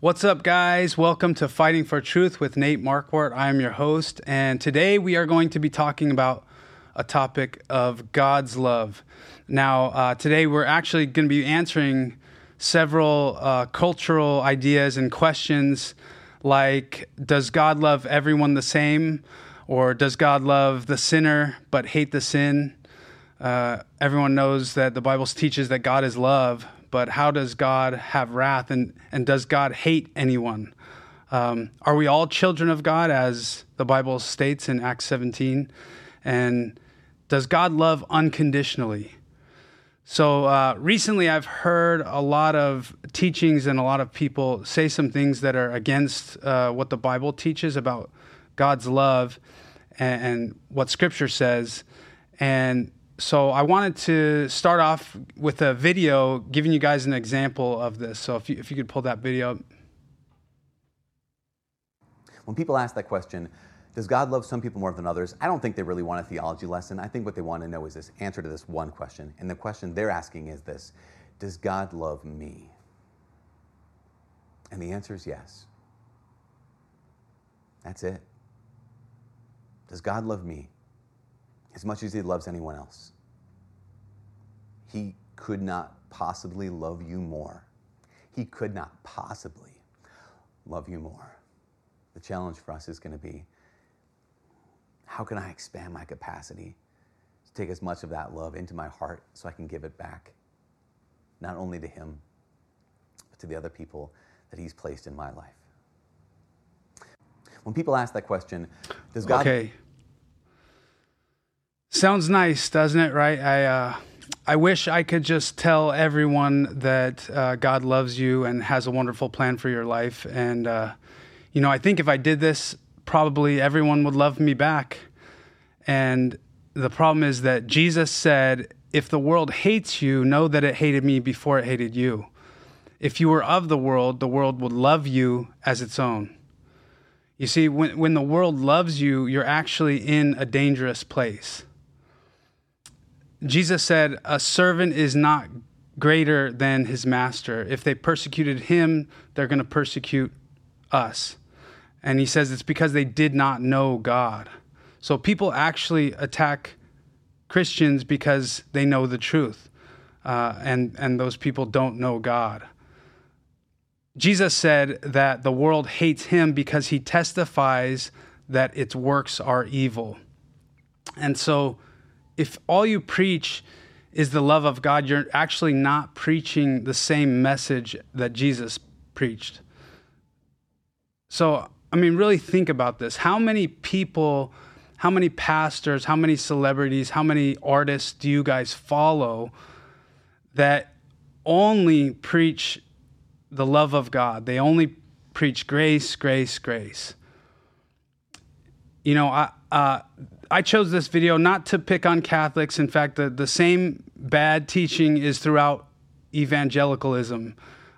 What's up, guys? Welcome to Fighting for Truth with Nate Marquardt. I am your host, and today we are going to be talking about a topic of God's love. Now, uh, today we're actually going to be answering several uh, cultural ideas and questions like Does God love everyone the same? Or does God love the sinner but hate the sin? Uh, everyone knows that the Bible teaches that God is love, but how does God have wrath and, and does God hate anyone? Um, are we all children of God, as the Bible states in Acts 17? And does God love unconditionally? So uh, recently, I've heard a lot of teachings and a lot of people say some things that are against uh, what the Bible teaches about God's love and, and what Scripture says. And so I wanted to start off with a video giving you guys an example of this. So if you, if you could pull that video up. When people ask that question, does God love some people more than others? I don't think they really want a theology lesson. I think what they want to know is this answer to this one question. And the question they're asking is this Does God love me? And the answer is yes. That's it. Does God love me? As much as he loves anyone else. He could not possibly love you more. He could not possibly love you more. The challenge for us is going to be how can I expand my capacity to take as much of that love into my heart so I can give it back, not only to him, but to the other people that he's placed in my life? When people ask that question, does God. Okay. Sounds nice, doesn't it? Right? I uh, I wish I could just tell everyone that uh, God loves you and has a wonderful plan for your life. And uh, you know, I think if I did this, probably everyone would love me back. And the problem is that Jesus said, "If the world hates you, know that it hated me before it hated you. If you were of the world, the world would love you as its own." You see, when when the world loves you, you're actually in a dangerous place Jesus said, A servant is not greater than his master. If they persecuted him, they're going to persecute us. And he says it's because they did not know God. So people actually attack Christians because they know the truth, uh, and, and those people don't know God. Jesus said that the world hates him because he testifies that its works are evil. And so if all you preach is the love of God, you're actually not preaching the same message that Jesus preached. So, I mean, really think about this. How many people, how many pastors, how many celebrities, how many artists do you guys follow that only preach the love of God? They only preach grace, grace, grace. You know, I, uh, I chose this video not to pick on Catholics. In fact, the, the same bad teaching is throughout evangelicalism.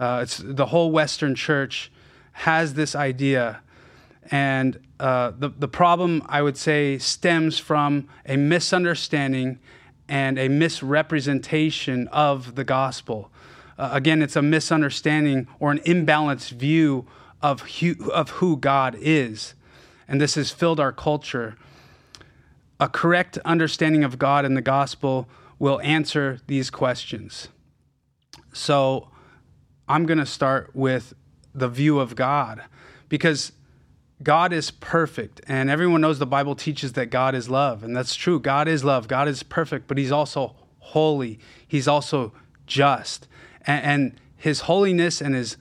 Uh, it's the whole Western Church has this idea, and uh, the the problem I would say stems from a misunderstanding and a misrepresentation of the gospel. Uh, again, it's a misunderstanding or an imbalanced view of who, of who God is, and this has filled our culture a correct understanding of God and the gospel will answer these questions. So I'm going to start with the view of God because God is perfect. And everyone knows the Bible teaches that God is love. And that's true. God is love. God is perfect, but He's also holy. He's also just. And, and His holiness and His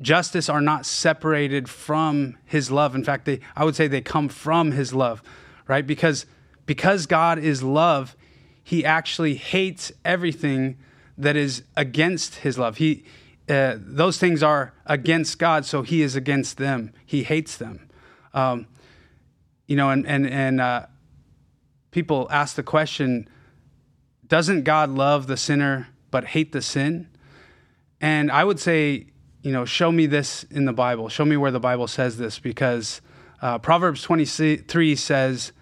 justice are not separated from His love. In fact, they, I would say they come from His love, right? Because because God is love, he actually hates everything that is against his love. He, uh, those things are against God, so he is against them. He hates them. Um, you know, and, and, and uh, people ask the question doesn't God love the sinner but hate the sin? And I would say, you know, show me this in the Bible. Show me where the Bible says this because uh, Proverbs 23 says,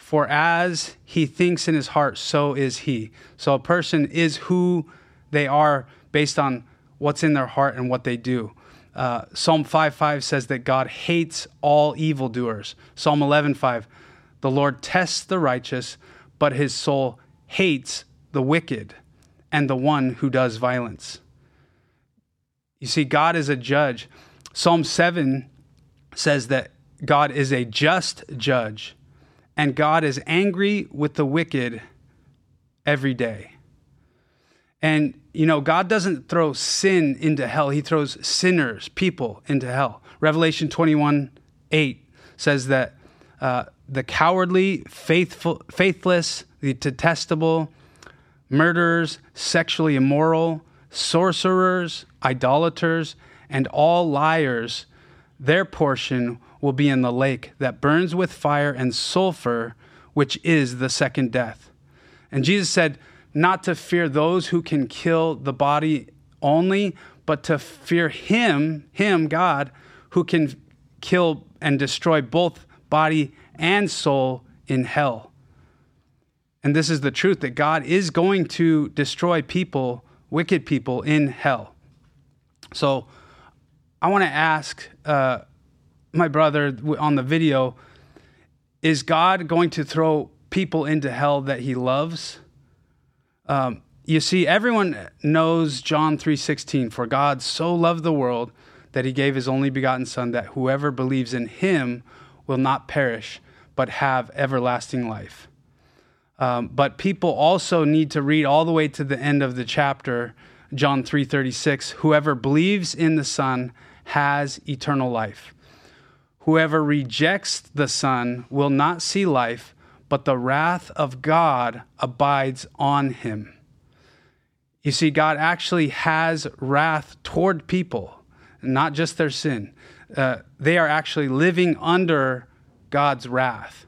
for as he thinks in his heart, so is he. So a person is who they are based on what's in their heart and what they do. Uh, Psalm 5 5 says that God hates all evildoers. Psalm 11 5, the Lord tests the righteous, but his soul hates the wicked and the one who does violence. You see, God is a judge. Psalm 7 says that God is a just judge, and God is angry with the wicked every day. And, you know, God doesn't throw sin into hell, He throws sinners, people, into hell. Revelation 21 8 says that uh, the cowardly, faithful, faithless, the detestable, murderers, sexually immoral, sorcerers, idolaters, and all liars, their portion will be in the lake that burns with fire and sulfur, which is the second death. And Jesus said, not to fear those who can kill the body only, but to fear Him, Him, God, who can kill and destroy both body and soul in hell. And this is the truth that God is going to destroy people, wicked people, in hell. So I want to ask uh, my brother on the video is God going to throw people into hell that he loves? Um, you see, everyone knows John 3:16, for God so loved the world that he gave his only begotten son that whoever believes in him will not perish but have everlasting life. Um, but people also need to read all the way to the end of the chapter, John 3:36. Whoever believes in the Son has eternal life. Whoever rejects the Son will not see life, but the wrath of God abides on him. You see, God actually has wrath toward people, not just their sin. Uh, they are actually living under God's wrath.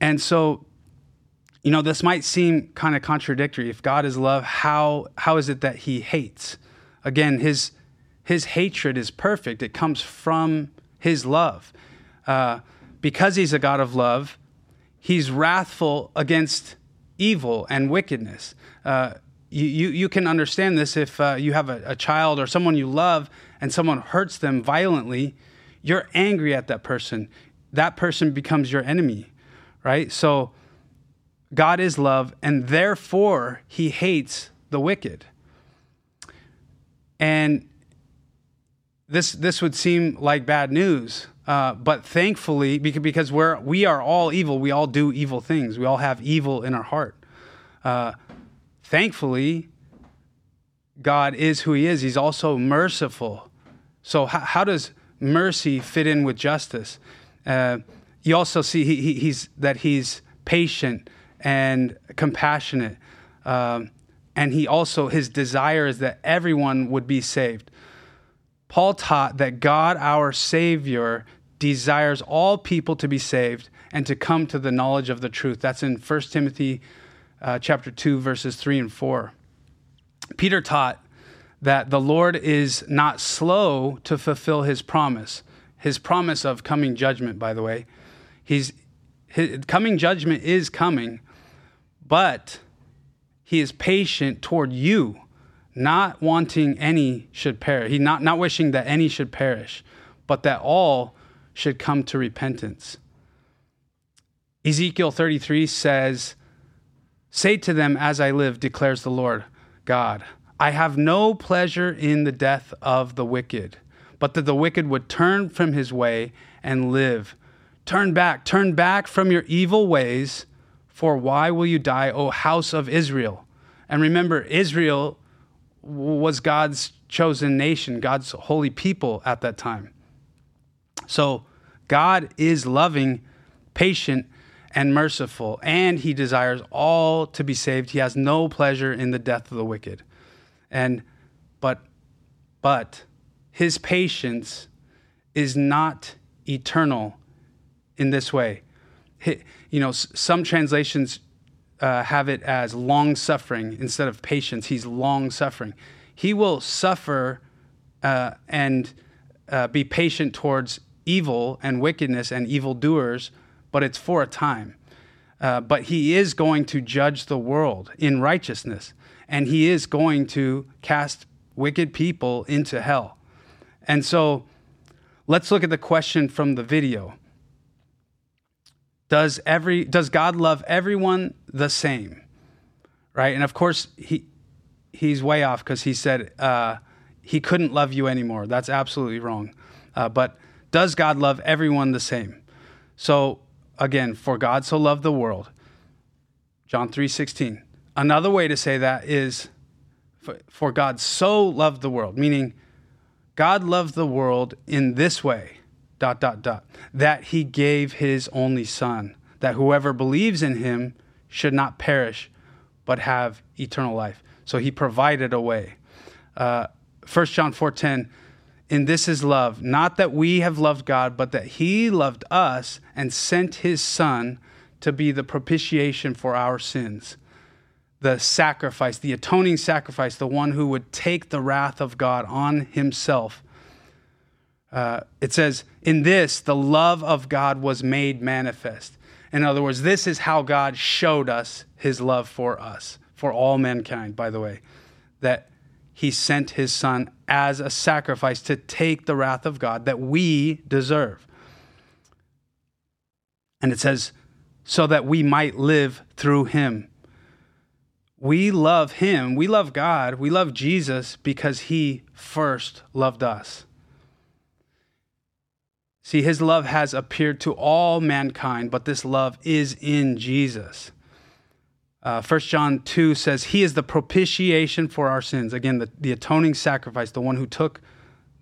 And so, you know, this might seem kind of contradictory. If God is love, how, how is it that he hates? Again, his, his hatred is perfect, it comes from his love. Uh, because he's a God of love, he's wrathful against evil and wickedness. Uh, you, you, you, can understand this if uh, you have a, a, child or someone you love and someone hurts them violently, you're angry at that person. That person becomes your enemy, right? So God is love, and therefore he hates the wicked. And this, this would seem like bad news uh, but thankfully, because we're we are all evil, we all do evil things. We all have evil in our heart. Uh, thankfully, God is who He is. He's also merciful. So how, how does mercy fit in with justice? Uh, you also see he, he, he's that He's patient and compassionate, um, and He also His desire is that everyone would be saved. Paul taught that God, our Savior, desires all people to be saved and to come to the knowledge of the truth. That's in 1 Timothy uh, chapter 2 verses 3 and 4. Peter taught that the Lord is not slow to fulfill his promise. His promise of coming judgment, by the way. He's his, coming judgment is coming, but he is patient toward you not wanting any should perish. He not, not wishing that any should perish, but that all should come to repentance. Ezekiel 33 says, Say to them, As I live, declares the Lord God, I have no pleasure in the death of the wicked, but that the wicked would turn from his way and live. Turn back, turn back from your evil ways, for why will you die, O house of Israel? And remember, Israel was God's chosen nation, God's holy people at that time. So God is loving, patient, and merciful, and he desires all to be saved. He has no pleasure in the death of the wicked. And but but his patience is not eternal in this way. You know, some translations uh, have it as long suffering instead of patience. He's long suffering. He will suffer uh, and uh, be patient towards evil and wickedness and evildoers, but it's for a time. Uh, but he is going to judge the world in righteousness, and he is going to cast wicked people into hell. And so let's look at the question from the video. Does every does God love everyone the same? Right? And of course he he's way off because he said uh, he couldn't love you anymore. That's absolutely wrong. Uh, but does God love everyone the same? So again, for God so loved the world. John 3:16. Another way to say that is for God so loved the world, meaning God loved the world in this way, dot, dot, dot, that he gave his only son, that whoever believes in him should not perish, but have eternal life. So he provided a way. Uh, 1 John 4.10, in this is love, not that we have loved God, but that he loved us and sent his son to be the propitiation for our sins the sacrifice, the atoning sacrifice, the one who would take the wrath of God on himself. Uh, it says, In this, the love of God was made manifest. In other words, this is how God showed us his love for us, for all mankind, by the way, that he sent his son as a sacrifice to take the wrath of God that we deserve. And it says, so that we might live through him we love him, we love God, we love Jesus because he first loved us. See, his love has appeared to all mankind, but this love is in Jesus. Uh, 1 John 2 says, He is the propitiation for our sins. Again, the, the atoning sacrifice, the one who took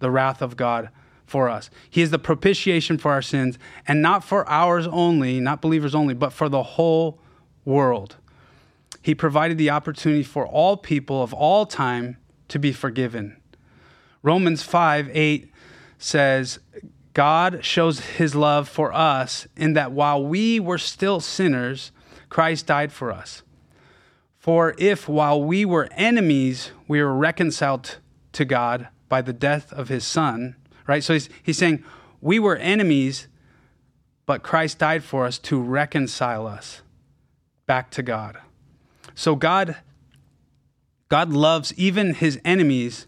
the wrath of God for us. He is the propitiation for our sins, and not for ours only, not believers only, but for the whole world. He provided the opportunity for all people of all time to be forgiven. Romans 5 8 says, God shows his love for us in that while we were still sinners, Christ died for us. For if while we were enemies, we were reconciled to God by the death of his son, right? So he's, he's saying, we were enemies, but Christ died for us to reconcile us back to God. So God God loves even his enemies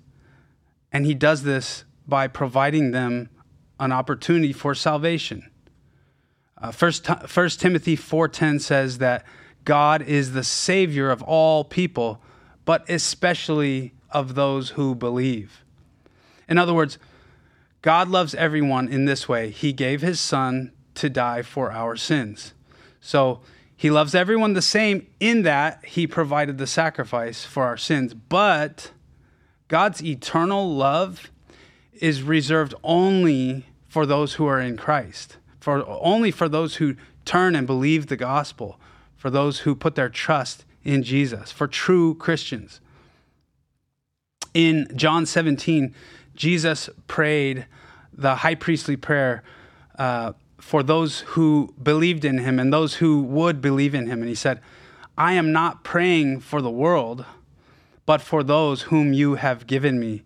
and he does this by providing them an opportunity for salvation. Uh, first, First Timothy 4:10 says that God is the savior of all people, but especially of those who believe. In other words, God loves everyone in this way. He gave his son to die for our sins. So he loves everyone the same in that he provided the sacrifice for our sins. But God's eternal love is reserved only for those who are in Christ, for only for those who turn and believe the gospel, for those who put their trust in Jesus, for true Christians. In John 17, Jesus prayed the high priestly prayer. Uh, for those who believed in him and those who would believe in him. And he said, I am not praying for the world, but for those whom you have given me.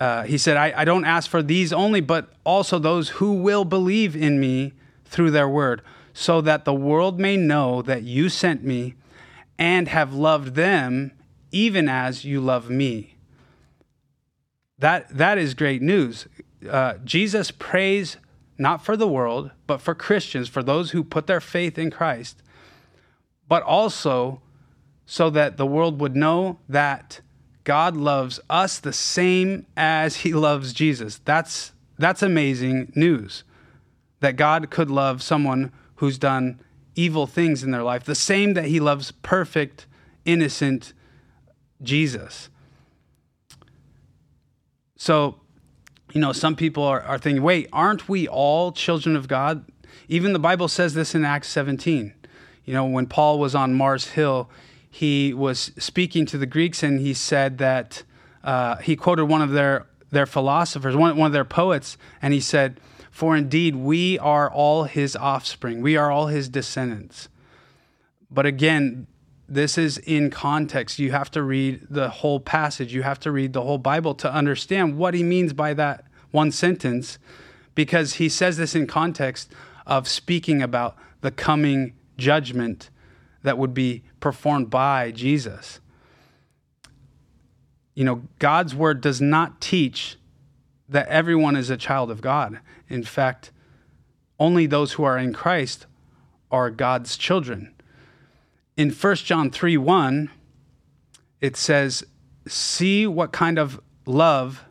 Uh, he said, I, I don't ask for these only, but also those who will believe in me through their word, so that the world may know that you sent me and have loved them even as you love me. That, that is great news. Uh, Jesus prays not for the world, but for Christians, for those who put their faith in Christ, but also so that the world would know that God loves us the same as he loves Jesus. That's that's amazing news. That God could love someone who's done evil things in their life the same that he loves perfect innocent Jesus. So you know, some people are, are thinking, wait, aren't we all children of God? Even the Bible says this in Acts 17. You know, when Paul was on Mars Hill, he was speaking to the Greeks and he said that uh, he quoted one of their, their philosophers, one, one of their poets, and he said, For indeed, we are all his offspring, we are all his descendants. But again, this is in context. You have to read the whole passage. You have to read the whole Bible to understand what he means by that one sentence, because he says this in context of speaking about the coming judgment that would be performed by Jesus. You know, God's word does not teach that everyone is a child of God. In fact, only those who are in Christ are God's children. In 1 John 3 1, it says, See what kind of love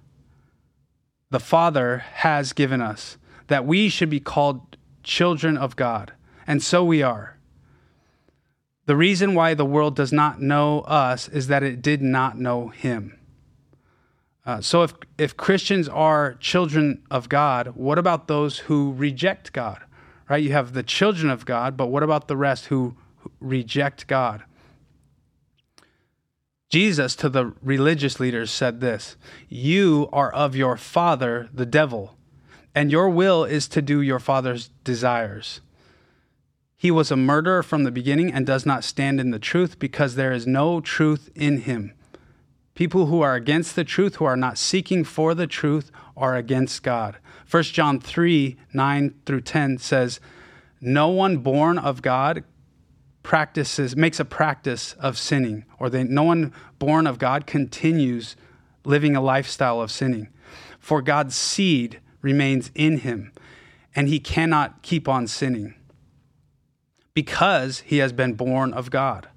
the Father has given us, that we should be called children of God. And so we are. The reason why the world does not know us is that it did not know Him. Uh, so if, if Christians are children of God, what about those who reject God? Right? You have the children of God, but what about the rest who reject God? Jesus to the religious leaders said this You are of your father, the devil, and your will is to do your father's desires. He was a murderer from the beginning and does not stand in the truth because there is no truth in him. People who are against the truth, who are not seeking for the truth, are against God. 1 John 3 9 through 10 says, No one born of God practices, makes a practice of sinning, or they, no one born of God continues living a lifestyle of sinning. For God's seed remains in him, and he cannot keep on sinning because he has been born of God.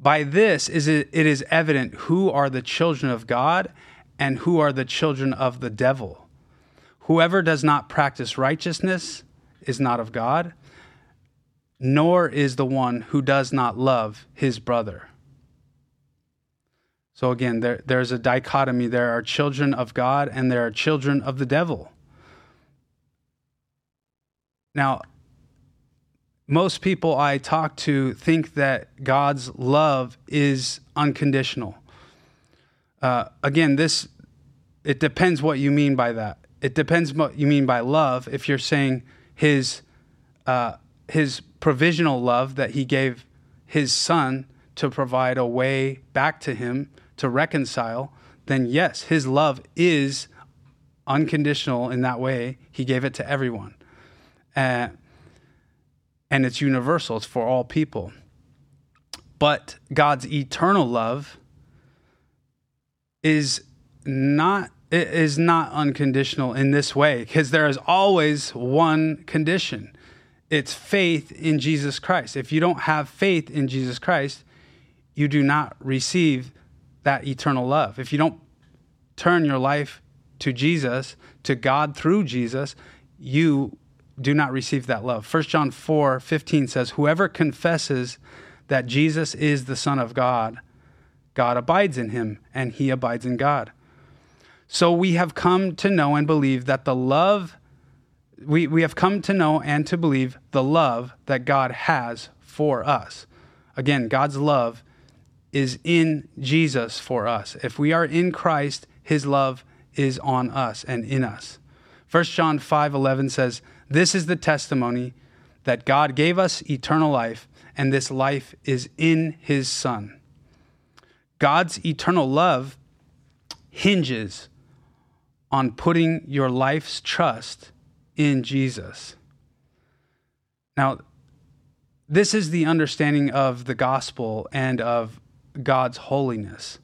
By this is it, it is evident who are the children of God and who are the children of the devil. Whoever does not practice righteousness is not of God, nor is the one who does not love his brother. So again, there, there's a dichotomy. There are children of God and there are children of the devil. Now, most people I talk to think that God's love is unconditional. Uh, again, this it depends what you mean by that. It depends what you mean by love. If you're saying His uh, His provisional love that He gave His Son to provide a way back to Him to reconcile, then yes, His love is unconditional in that way. He gave it to everyone. Uh, and it's universal, it's for all people. But God's eternal love is not is not unconditional in this way because there is always one condition. It's faith in Jesus Christ. If you don't have faith in Jesus Christ, you do not receive that eternal love. If you don't turn your life to Jesus, to God through Jesus, you do not receive that love. 1 John 4 15 says, Whoever confesses that Jesus is the Son of God, God abides in him, and he abides in God. So we have come to know and believe that the love, we, we have come to know and to believe the love that God has for us. Again, God's love is in Jesus for us. If we are in Christ, his love is on us and in us. 1 John 5 11 says, this is the testimony that God gave us eternal life, and this life is in his Son. God's eternal love hinges on putting your life's trust in Jesus. Now, this is the understanding of the gospel and of God's holiness.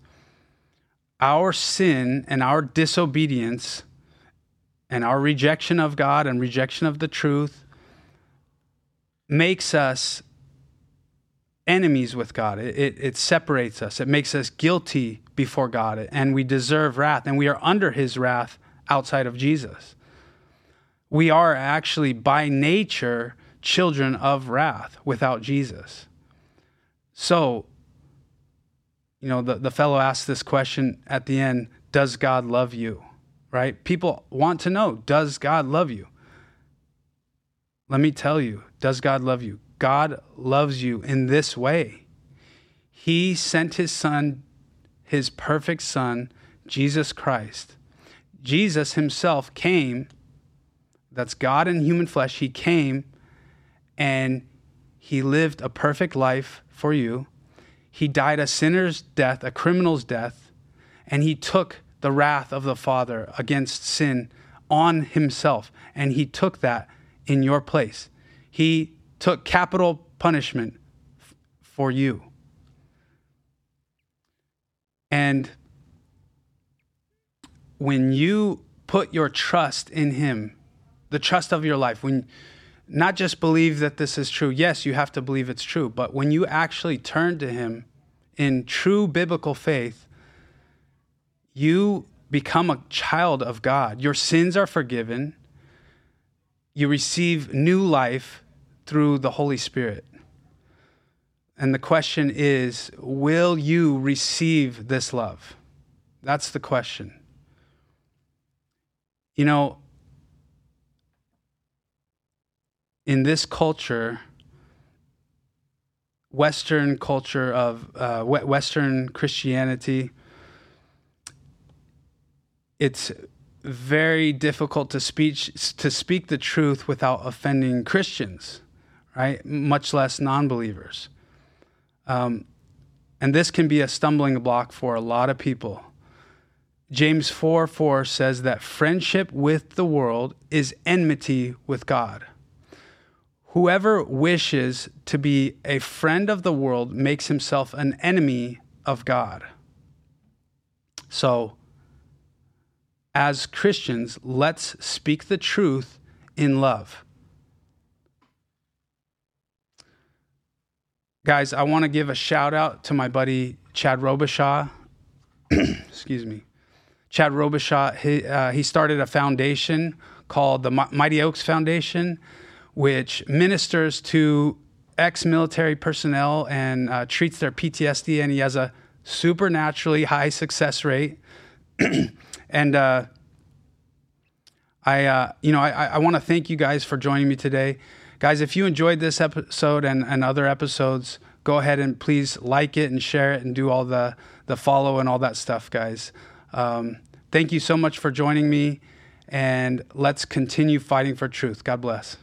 Our sin and our disobedience and our rejection of God and rejection of the truth makes us enemies with God. It, it, it, separates us. It makes us guilty before God, and we deserve wrath, and we are under His wrath outside of Jesus. We are actually by nature children of wrath without Jesus. So, you know, the, the fellow asked this question at the end Does God love you? Right? People want to know Does God love you? Let me tell you, does God love you? God loves you in this way. He sent his son, his perfect son, Jesus Christ. Jesus himself came, that's God in human flesh. He came and he lived a perfect life for you. He died a sinner's death, a criminal's death, and he took the wrath of the Father against sin on himself. And he took that in your place. He took capital punishment f- for you. And when you put your trust in Him, the trust of your life, when not just believe that this is true, yes, you have to believe it's true, but when you actually turn to Him in true biblical faith, you become a child of God. Your sins are forgiven. You receive new life through the Holy Spirit. And the question is will you receive this love? That's the question. You know, in this culture, Western culture of uh, Western Christianity, it's very difficult to speak to speak the truth without offending Christians, right? Much less non-believers. Um, and this can be a stumbling block for a lot of people. James 4 4 says that friendship with the world is enmity with God. Whoever wishes to be a friend of the world makes himself an enemy of God. So, as Christians, let's speak the truth in love. Guys, I want to give a shout out to my buddy Chad Robichaux. Excuse me. Chad Robichaux, he, uh, he started a foundation called the Mighty Oaks Foundation which ministers to ex military personnel and uh, treats their PTSD, and he has a supernaturally high success rate. and uh, I, uh, you know, I, I want to thank you guys for joining me today. Guys, if you enjoyed this episode and, and other episodes, go ahead and please like it and share it and do all the, the follow and all that stuff, guys. Um, thank you so much for joining me, and let's continue fighting for truth. God bless.